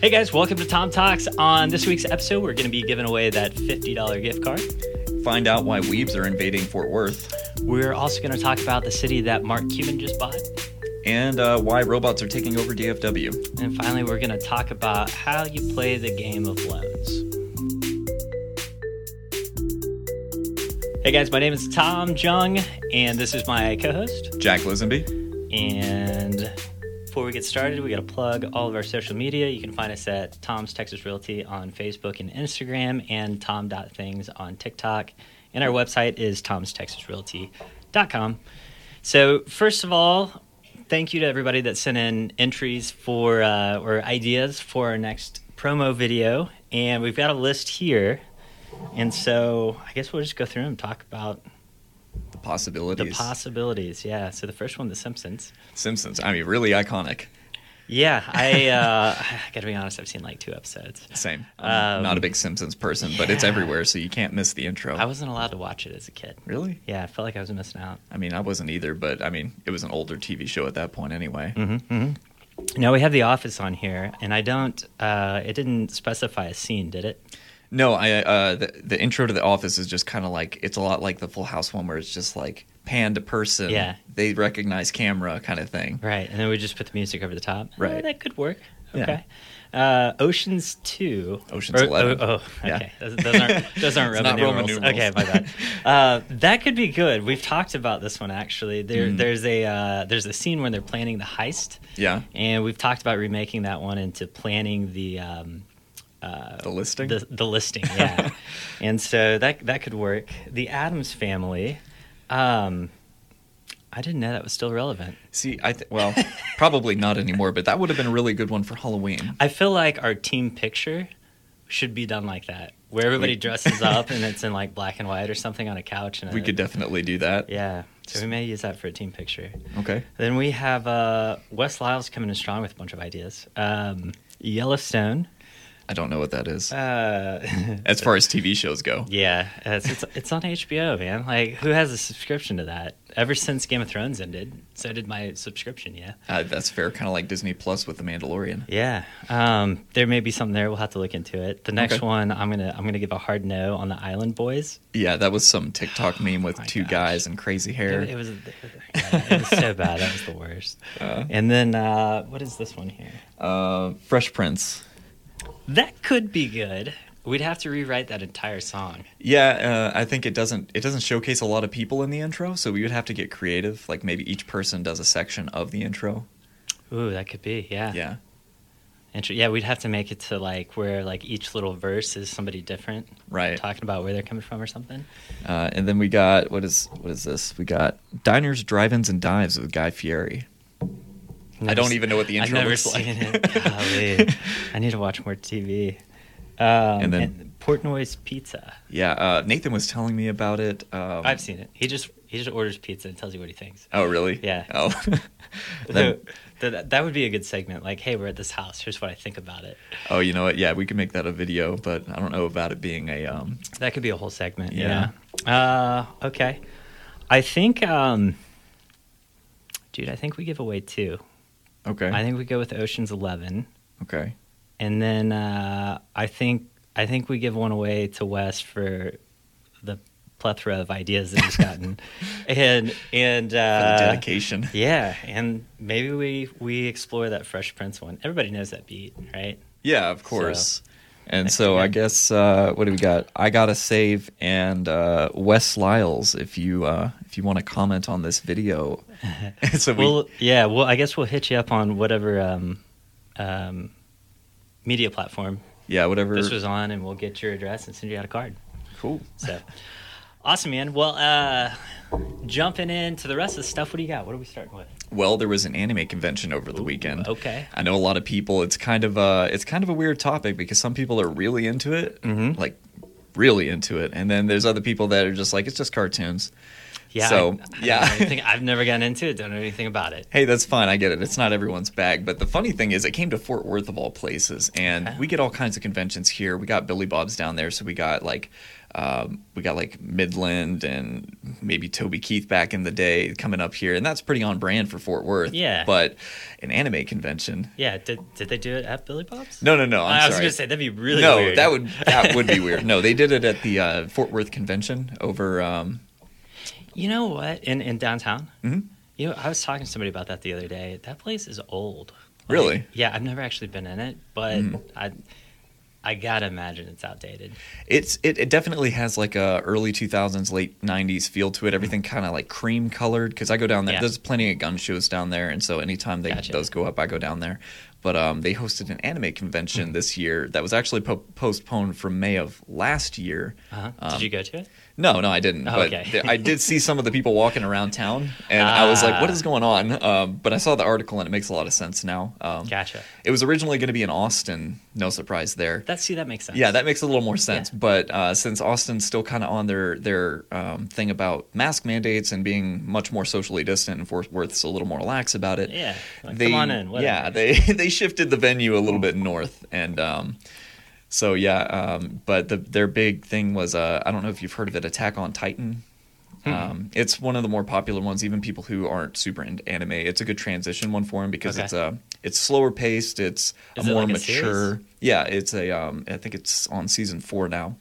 Hey guys, welcome to Tom Talks. On this week's episode, we're going to be giving away that $50 gift card. Find out why weebs are invading Fort Worth We're also going to talk about the city that Mark Cuban just bought. and uh, why robots are taking over DFW. And finally, we're going to talk about how you play the game of loans. Hey guys, my name is Tom Jung, and this is my co host. Jack Lisenby. And before we get started, we got to plug all of our social media. You can find us at Tom's Texas Realty on Facebook and Instagram, and Tom.things on TikTok. And our website is tomstexasrealty.com. So, first of all, thank you to everybody that sent in entries for uh, or ideas for our next promo video. And we've got a list here. And so I guess we'll just go through and talk about The the possibilities. possibilities. Yeah. So the first one, The Simpsons. Simpsons. I mean, really iconic. Yeah, I uh, I gotta be honest. I've seen like two episodes. Same. Um, not a big Simpsons person, but it's everywhere, so you can't miss the intro. I wasn't allowed to watch it as a kid. really? Yeah, I felt like I was missing out. I mean, I wasn't either, but I mean, it was an older TV show at that point anyway. Mm-hmm, Now we have The Office on here, and I don't. Uh, it didn't specify a scene, did it? No, I uh, the, the intro to The Office is just kind of like it's a lot like the Full House one, where it's just like pan to person. Yeah. They recognize camera kind of thing. Right, and then we just put the music over the top. Right. Eh, that could work. Yeah. Okay. Uh, Ocean's Two. Ocean's Or- 11. Oh, oh, Yeah. okay. Those, those aren't those aren't Roman, not Roman numerals. Okay, my bad. Uh, that could be good. We've talked about this one actually. There, Mm. there's a uh, there's a scene when they're planning the heist. Yeah. And we've talked about remaking that one into planning the um, uh, The listing? The, the listing, yeah. and so that that could work. The Addams Family. Um, I didn't know that was still relevant. See, I th- well, probably not anymore, but that would have been a really good one for Halloween. I feel like our team picture should be done like that, where everybody dresses up and it's in like black and white or something on a couch. And We a- could definitely do that. yeah. So we may use that for a team picture. Okay. Then we have uh, Wes Lyles coming in strong with a bunch of ideas. Um, Yellowstone. I don't know what that is. Uh, As far as TV shows go. yeah, it's, it's it's on HBO, man. Like, who has a subscription to that? Ever since Game of Thrones ended, so did my subscription. Yeah, Uh, that's fair, kind of like Disney Plus with The Mandalorian. yeah. Um, there may be something there. We'll have to look into it. The next Okay. one, I'm gonna I'm gonna give a hard no on the Island Boys. Yeah, that was some TikTok meme with Oh two gosh. guys and crazy hair. It, it was it was so bad. That was the worst. Uh, And then uh, what is this one here? uh, Fresh Prince. That could be good. We'd have to rewrite that entire song. Yeah, uh, I think it doesn't it doesn't showcase a lot of people in the intro, so we would have to get creative. Like maybe each person does a section of the intro. Ooh, that could be. Yeah. Yeah. Inter- yeah, we'd have to make it to like where like each little verse is somebody different Right. talking about where they're coming from or something. Uh, and then we got what is what is this? We got Diners, Drive-ins, and Dives with Guy Fieri. I don't even know what the I've intro never looks like. it. Golly. I need to watch more TV. Um, And then- Portnoy's Pizza. Yeah, uh, Nathan was telling me about it. Um, I've seen it. He just he just orders pizza and tells you what he thinks. Oh, really? Yeah. Oh, then, that, that would be a good segment. Like, hey, we're at this house. Here's what I think about it. oh, you know what? Yeah, we could make that a video, but I don't know about it being a. Um, That could be a whole segment. Yeah. Yeah. Uh, okay. I think, um, dude, I think we give away two. Okay. I think we go with Ocean's Eleven, okay. and then uh, I think I think we give one away to Wes for the plethora of ideas that he's gotten, and and For the uh, dedication. Yeah, and maybe we we explore that Fresh Prince one. Everybody knows that beat, right? Yeah, of course. And so I guess uh, what do we got? I gotta save and uh, Wes Lyles. If you uh, if you want to comment on this video, so we well, yeah. Well, I guess we'll hit you up on whatever um, um, media platform yeah whatever. this was on, and we'll get your address and send you out a card. cool. So awesome, man. Well, uh, jumping into the rest of the stuff, what do you got? What are we starting with? Well, there was an anime convention over the weekend. Okay. I know a lot of people. It's kind of uh it's kind of a weird topic because some people are really into it, Mhm. like really into it, and then there's other people that are just like it's just cartoons. Yeah. So I, I don't yeah. anything- I've never gotten into it. Don't know anything about it. Hey, that's fine. I get it. It's not everyone's bag. But the funny thing is, it came to Fort Worth of all places, and Okay. we get all kinds of conventions here. We got Billy Bob's down there, so we got like, um, we got like Midland and maybe Toby Keith back in the day coming up here, and that's pretty on brand for Fort Worth. Yeah. But an anime convention. Yeah. Did Did they do it at Billy Bob's? No, no, no. I'm I was sorry. gonna say that'd be really no, weird. that would that would be weird. No, they did it at the uh, Fort Worth convention over. Um, You know what? In in downtown. Mhm. You know, I was talking to somebody about that the other day. That place is old. Like, Really? Yeah, I've never actually been in it, but Mm. I I gotta imagine it's outdated. It's it, it definitely has like a early 2000s late 90s feel to it mm-hmm. everything kind of like cream colored because i go down there Yeah. there's plenty of gun shows down there and so anytime they Gotcha. those go up i go down there but um, they hosted an anime Hmm. convention this year that was actually po- postponed from may of last year Uh-huh. Um, Did you go to it? no no i didn't Oh, but okay. th- i did see some of the people walking around town and i was like what Ah. going on um, but i saw the article and it makes a lot of sense now um, Gotcha. it was originally going to be in austin no surprise there That see that makes sense. yeah, that makes a little more sense. Yeah. But uh, since Austin's still kind of on their their um, thing about mask mandates and being much more socially distant, and Fort Worth's a little more lax about it. Yeah. Like, they, come on in. Whatever. Yeah, they they shifted the venue a little bit north, and um, so yeah. Um, but the, their big thing was uh, I don't know if you've heard of it, Attack on Titan. Hmm. Um, it's one of the more popular ones. Even people who aren't super into anime, it's a good transition one for them because Okay. it's uh, it's slower paced. It's Is a it more like mature. series? yeah, it's a. Um, I think it's on season four now.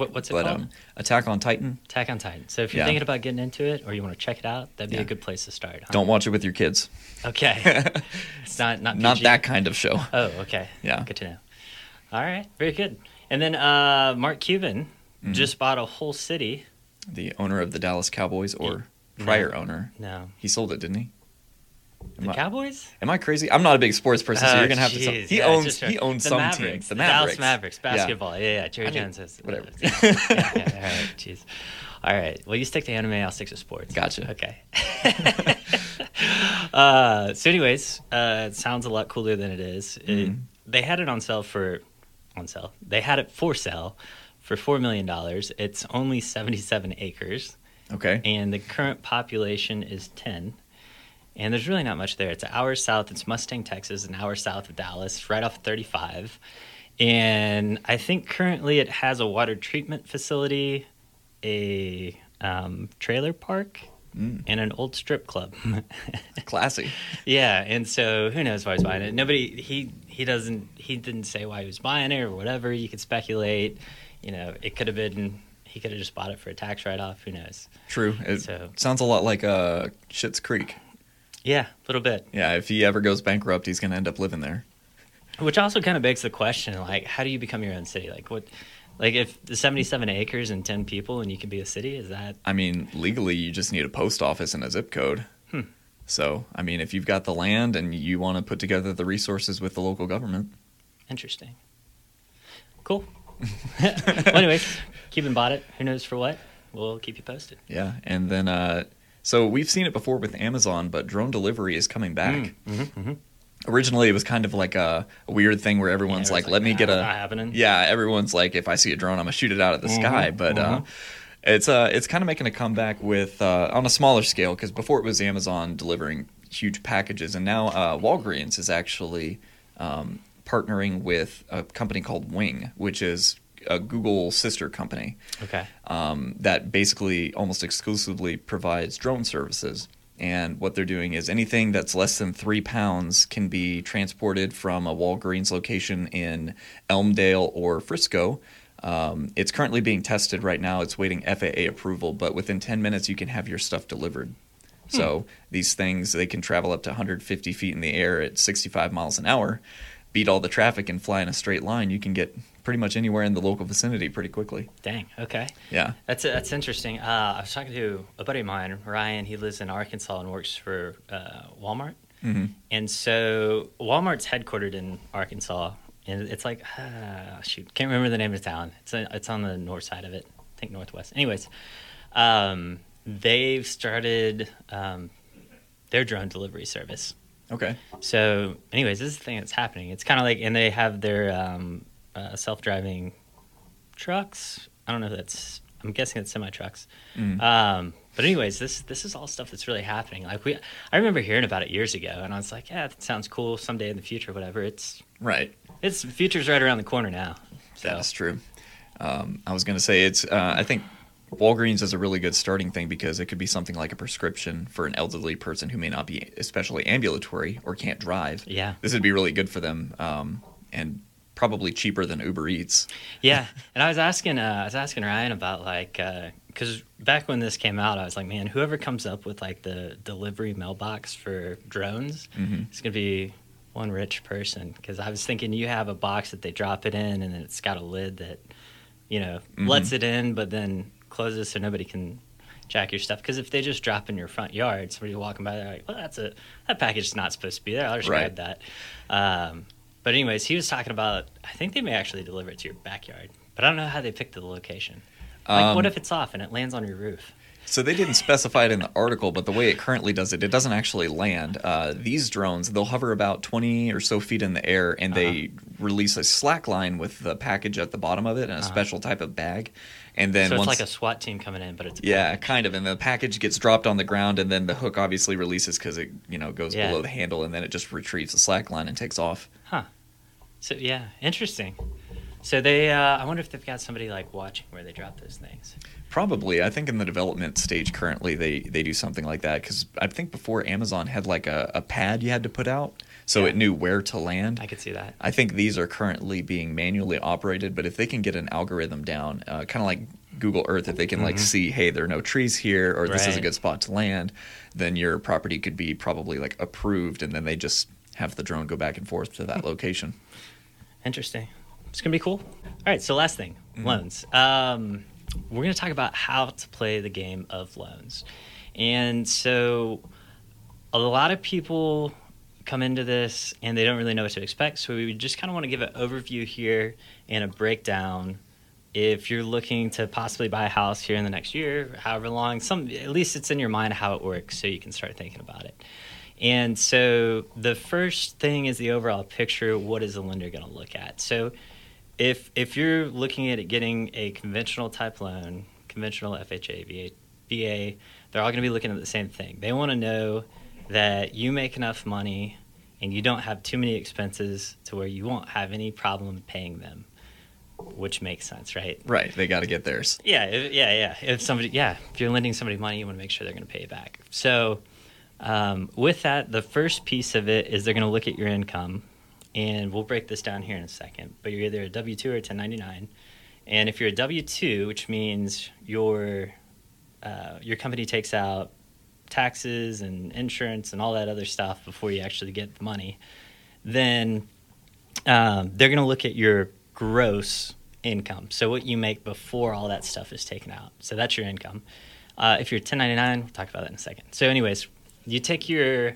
What, what's it But called? um, Attack on Titan. Attack on Titan. So if you're Yeah. thinking about getting into it or you want to check it out, that'd be Yeah. a good place to start. huh? Don't watch it with your kids. Okay. it's not not Not that kind of show. Oh, okay. Yeah. Good to know. All right. Very good. And then uh, Mark Cuban Mhm. just bought a whole city. The owner of the Dallas Cowboys, or prior No. owner, No. he sold it, didn't he? Am The I, Cowboys? am I crazy? I'm not a big sports person, so Oh, you're gonna have to. Tell, jeez. he Yeah, owns. He owns the some Mavericks. teams. The Dallas Mavericks. Mavericks Yeah. basketball. Yeah, yeah. Jerry I mean, Jones is whatever. yeah, yeah, yeah, all right. Jeez. All right. Well, you stick to anime. I'll stick to sports. Gotcha. Okay. uh, so, anyways, uh, it sounds a lot cooler than it is. It- Mhm. they had it on sale for on sale. They had it for sale for four million dollars. It's only seventy-seven acres, Okay. and the current population is ten. And there's really not much there. It's an hour south. It's Mustang, Texas, an hour south of Dallas, right off 35. And I think currently it has a water treatment facility, a um, trailer park, Mm, and an old strip club. classy. yeah, and so who knows why he's buying it? Nobody. He he doesn't. He didn't say why he was buying it or whatever. You could speculate. You know, it could have been. He could have just bought it for a tax write-off. Who knows? True. It So- sounds a lot like uh, Schitt's Creek. Yeah, a little bit. Yeah, if he ever goes bankrupt, he's gonna end up living there. Which also kind of begs the question, like, how do you become your own city? Like, what, like, if the seventy-seven acres and ten people and you can be a city, is that I mean, legally, you just need a post office and a zip code. Hmm. So, I mean, if you've got the land and you want to put together the resources with the local government, interesting? Cool. well, anyways, Cuban bought it. Who knows for what? We'll keep you posted. yeah. And then, uh, so we've seen it before with Amazon, but drone delivery is coming back. Mm, mhm, mhm. Originally, it was kind of like a, a weird thing where everyone's Yeah, like, everyone's "Let me get a happening." Yeah, everyone's like, if I see a drone, I'm gonna shoot it out of the Mhm, sky. But uh, mhm. it's uh, it's kind of making a comeback with uh, on a smaller scale because before it was Amazon delivering huge packages, and now uh, Walgreens is actually um, partnering with a company called Wing, which is a Google sister company Okay. um, that basically almost exclusively provides drone services. And what they're doing is anything that's less than three pounds can be transported from a Walgreens location in Elmdale or Frisco. Um, it's currently being tested right now. It's waiting FAA approval, but within 10 minutes, you can have your stuff delivered. So these things, they can travel up to 150 feet in the air at 65 miles an hour, beat all the traffic, and fly in a straight line. You can get pretty much anywhere in the local vicinity pretty quickly. Dang. Okay. Yeah. That's that's interesting. Uh, I was talking to a buddy of mine, Ryan. He lives in Arkansas and works for uh, Walmart. hmm And so Walmart's headquartered in Arkansas, and it's like uh, shoot, can't remember the name of the town. It's a, it's on the north side of it, I think northwest. Anyways, um, they've started um, their drone delivery service. Okay. So, anyways, this is the thing that's happening. It's kind of like, and they have their um, uh, self-driving trucks. I don't know if that's. I'm guessing it's semi trucks. Mm. Um, But anyways, this this is all stuff that's really happening. Like we, I remember hearing about it years ago, and I was like, yeah, that sounds cool. Someday in the future, whatever. It's Right. it's future's right around the corner now. So That's true. Um, I was going to say it's. Uh, I think Walgreens is a really good starting thing because it could be something like a prescription for an elderly person who may not be especially ambulatory or can't drive. Yeah. This would be really good for them, um, and probably cheaper than Uber Eats. yeah, and I was asking, uh, I was asking Ryan about like, because back when this came out, I was like, man, whoever comes up with like the delivery mailbox for drones, Mhm. it's gonna be one rich person. Because I was thinking, you have a box that they drop it in, and then it's got a lid that, you know, Mhm. lets it in, but then closes so nobody can jack your stuff. Because if they just drop in your front yard, somebody's walking by, they're like, well, that's a that package is not supposed to be there. I'll just Right. grab that. Um, but anyways, he was talking about. I think they may actually deliver it to your backyard, but I don't know how they picked the location. Like, Um, what if it's off and it lands on your roof? So they didn't specify it in the article, but the way it currently does it, it doesn't actually land. Uh, these drones, they'll hover about 20 or so feet in the air, and they release a slack line with the package at the bottom of it and a Uh-huh. special type of bag. And then so it's once, like a SWAT team coming in, but it's a yeah, kind of. And the package gets dropped on the ground, and then the hook obviously releases because it you know goes Yeah. below the handle, and then it just retrieves the slack line and takes off. Huh. So yeah, interesting. So they, uh, I wonder if they've got somebody like watching where they drop those things. Probably, I think in the development stage currently they they do something like that because I think before Amazon had like a, a pad you had to put out so Yeah. it knew where to land. I could see that. I think these are currently being manually operated, but if they can get an algorithm down, uh, kind of like Google Earth, if they can like Mhm. see, hey, there are no trees here, or this is a good spot to land, then your property could be probably like approved, and then they just have the drone go back and forth to that location. Interesting. It's gonna be cool. All right. So last thing, Mhm. loans. Um, we're gonna talk about how to play the game of loans, and so a lot of people come into this and they don't really know what to expect. So we just kind of want to give an overview here and a breakdown. If you're looking to possibly buy a house here in the next year, however long, some at least it's in your mind how it works, so you can start thinking about it. And so the first thing is the overall picture. What is the lender going to look at? So if if you're looking at getting a conventional type loan, conventional FHA, VA, VA, they're all going to be looking at the same thing. They want to know that you make enough money and you don't have too many expenses to where you won't have any problem paying them, which makes sense, right? right, they got to get theirs. Yeah, if, yeah, yeah. If somebody, yeah, if you're lending somebody money, you want to make sure they're going to pay you back. So, um, with that, the first piece of it is they're going to look at your income, and we'll break this down here in a second. But you're either a W two or a 1099, and if you're a W two, which means your uh, your company takes out taxes and insurance and all that other stuff before you actually get the money, then um, they're going to look at your gross income. So what you make before all that stuff is taken out. So that's your income. Uh, if you're 1099, we'll talk about that in a second. So, anyways, you take your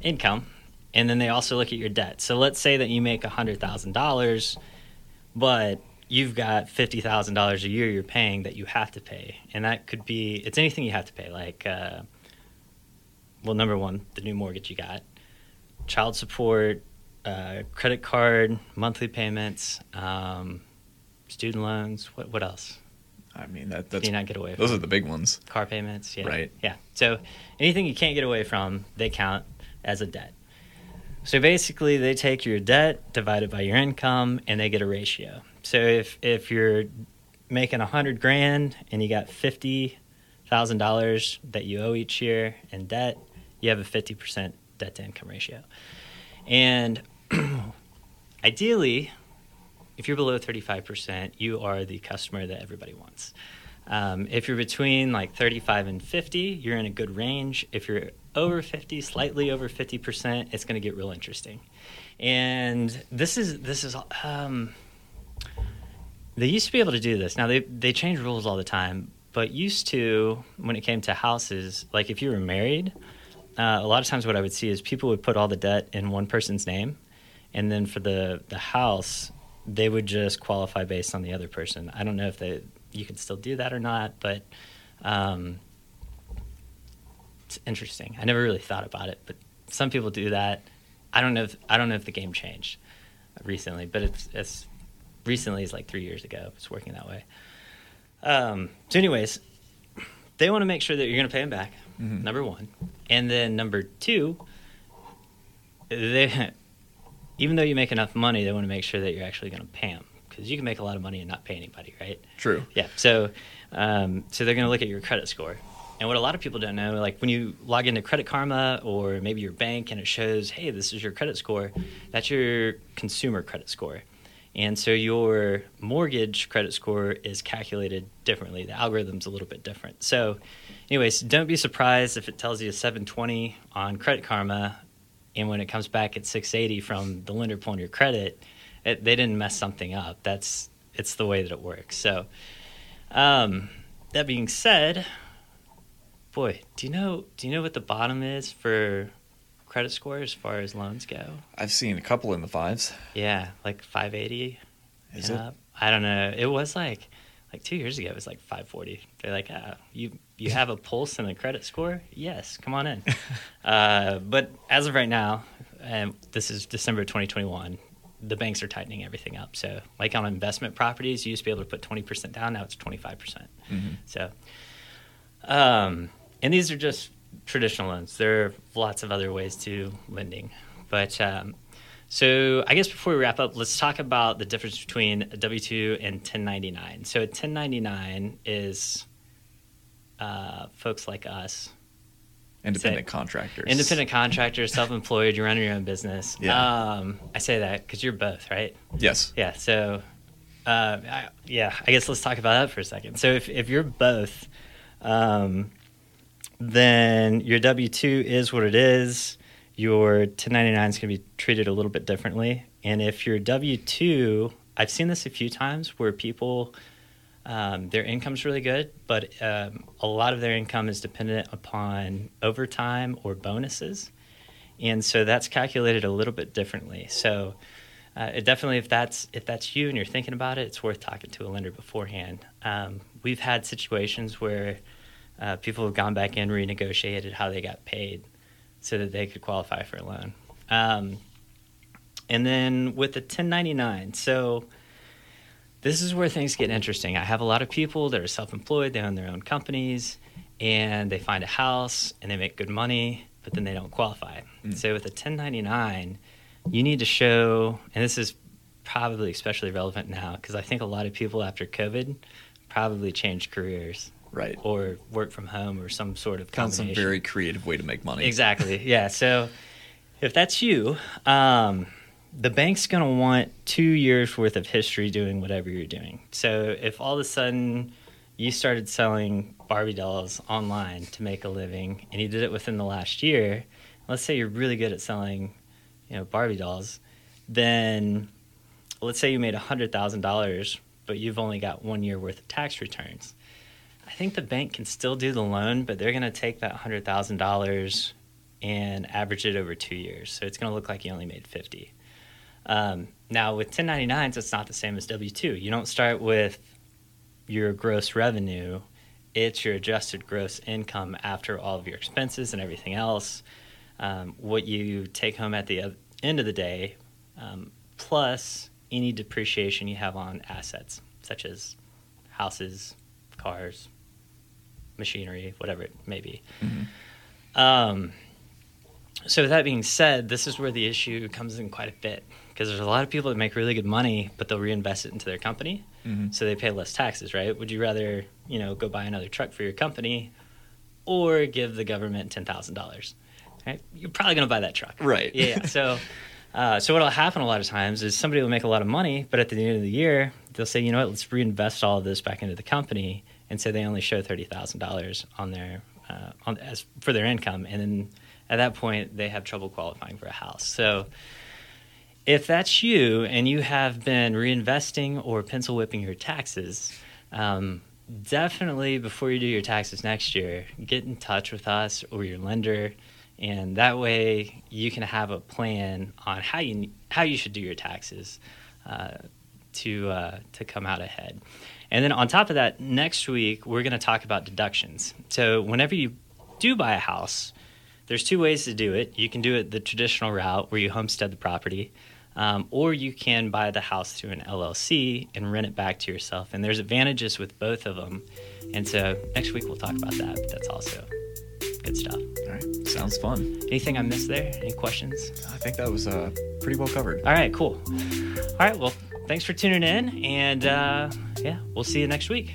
income, and then they also look at your debt. So let's say that you make $100,000, but you've got $50,000 a year you're paying that you have to pay. And that could be, it's anything you have to pay. Like, uh, well, number one, the new mortgage you got, child support, uh, credit card, monthly payments, um, student loans. What, what else? I mean, that that's you not get away from? those are the big ones. car payments. Yeah. Right. Yeah. So anything you can't get away from, they count as a debt. So basically, they take your debt divided by your income, and they get a ratio. So if if you're making a hundred grand and you got fifty thousand dollars that you owe each year in debt, you have a fifty percent debt to income ratio. And ideally, if you're below 35%, you are the customer that everybody wants. Um, if you're between like 35 and 50, you're in a good range. If you're over 50, slightly over 50%, it's going to get real interesting. And this is this is um, they used to be able to do this. Now they they change rules all the time, but used to when it came to houses, like if you were married, uh, a lot of times what I would see is people would put all the debt in one person's name, and then for the the house, they would just qualify based on the other person. I don't know if they you can still do that or not, but um, it's interesting. I never really thought about it, but some people do that. I don't know if I don't know if the game changed recently, but it's it's recently as like three years ago. It's working that way. Um, so, anyways, they want to make sure that you're going to pay them back. Mhm. Number one, and then number two, they even though you make enough money, they want to make sure that you're actually going to pay them because you can make a lot of money and not pay anybody, right? True. Yeah. So, um, so they're going to look at your credit score. And what a lot of people don't know, like when you log into Credit Karma or maybe your bank and it shows, hey, this is your credit score, that's your consumer credit score. And so your mortgage credit score is calculated differently. The algorithm's a little bit different. So, anyways, don't be surprised if it tells you a 720 on Credit Karma, and when it comes back at 680 from the lender pulling your credit, it, they didn't mess something up. That's it's the way that it works. So, um, that being said, boy, do you know do you know what the bottom is for credit score as far as loans go? I've seen a couple in the fives. Yeah, like 580 Is it? up. I don't know. It was like like two years ago. It was like 540. They're like, ah, you you have a pulse and a credit score? Yes, come on in. uh, but as of right now, and this is December 2021. The banks are tightening everything up. So, like on investment properties, you used to be able to put 20% down. Now it's 25%. Mhm. So, um, and these are just traditional loans. There are lots of other ways to lending, but um, so I guess before we wrap up, let's talk about the difference between a W two and 1099. So a 1099 is uh, folks like us, Independent Say- contractors. independent contractors, self-employed. You're running your own business. Yeah. Um, I say that because you're both, right? Yes. Yeah. So, uh, I, yeah, I guess let's talk about that for a second. So, if, if you're both, um, then your W 2 is what it is. Your 1099 is going to be treated a little bit differently. And if your W 2, I've seen this a few times where people, um, their income's really good, but um, a lot of their income is dependent upon overtime or bonuses. And so that's calculated a little bit differently. So, uh, it definitely, if that's if that's you and you're thinking about it, it's worth talking to a lender beforehand. Um, we've had situations where uh, people have gone back in, renegotiated how they got paid, so that they could qualify for a loan. Um, and then with the 1099, so this is where things get interesting. I have a lot of people that are self-employed; they own their own companies, and they find a house and they make good money, but then they don't qualify. Mm. So with a 1099 you need to show, and this is probably especially relevant now because I think a lot of people after COVID probably changed careers Right. or work from home or some sort of some combination. very creative way to make money. Exactly. Yeah. So if that's you, um, the bank's going to want two years worth of history doing whatever you're doing. So if all of a sudden you started selling Barbie dolls online to make a living and you did it within the last year, let's say you're really good at selling, you know, Barbie dolls, then let's say you made $100,000, but you've only got one year worth of tax returns. I think the bank can still do the loan, but they're going to take that hundred thousand dollars and average it over two years. So it's going to look like you only made fifty. Um, now with 1099s, it's not the same as W two. You don't start with your gross revenue; it's your adjusted gross income after all of your expenses and everything else. Um, what you take home at the end of the day, um, plus any depreciation you have on assets such as houses, cars, machinery, whatever it may be. Mhm. Um, so, with that being said, this is where the issue comes in quite a bit because there's a lot of people that make really good money, but they'll reinvest it into their company, Mhm. so they pay less taxes, right? Would you rather, you know, go buy another truck for your company or give the government ten thousand dollars? Right? You're probably going to buy that truck, Right. Yeah. yeah. So, uh, so what'll happen a lot of times is somebody will make a lot of money, but at the end of the year, they'll say, you know what, let's reinvest all of this back into the company, and so they only show thirty thousand dollars on their uh, on as for their income, and then at that point they have trouble qualifying for a house. So. If that's you and you have been reinvesting or pencil whipping your taxes, um, definitely before you do your taxes next year, get in touch with us or your lender, and that way you can have a plan on how you how you should do your taxes uh, to uh, to come out ahead. And then on top of that, next week we're going to talk about deductions. So whenever you do buy a house, there's two ways to do it. You can do it the traditional route where you homestead the property. Um, or you can buy the house through an LLC and rent it back to yourself. And there's advantages with both of them. And so next week we'll talk about that. But that's also good stuff. All right, sounds fun. Anything I missed there? Any questions? I think that was uh, pretty well covered. All right, cool. All right, well, thanks for tuning in. And uh, yeah, we'll see you next week.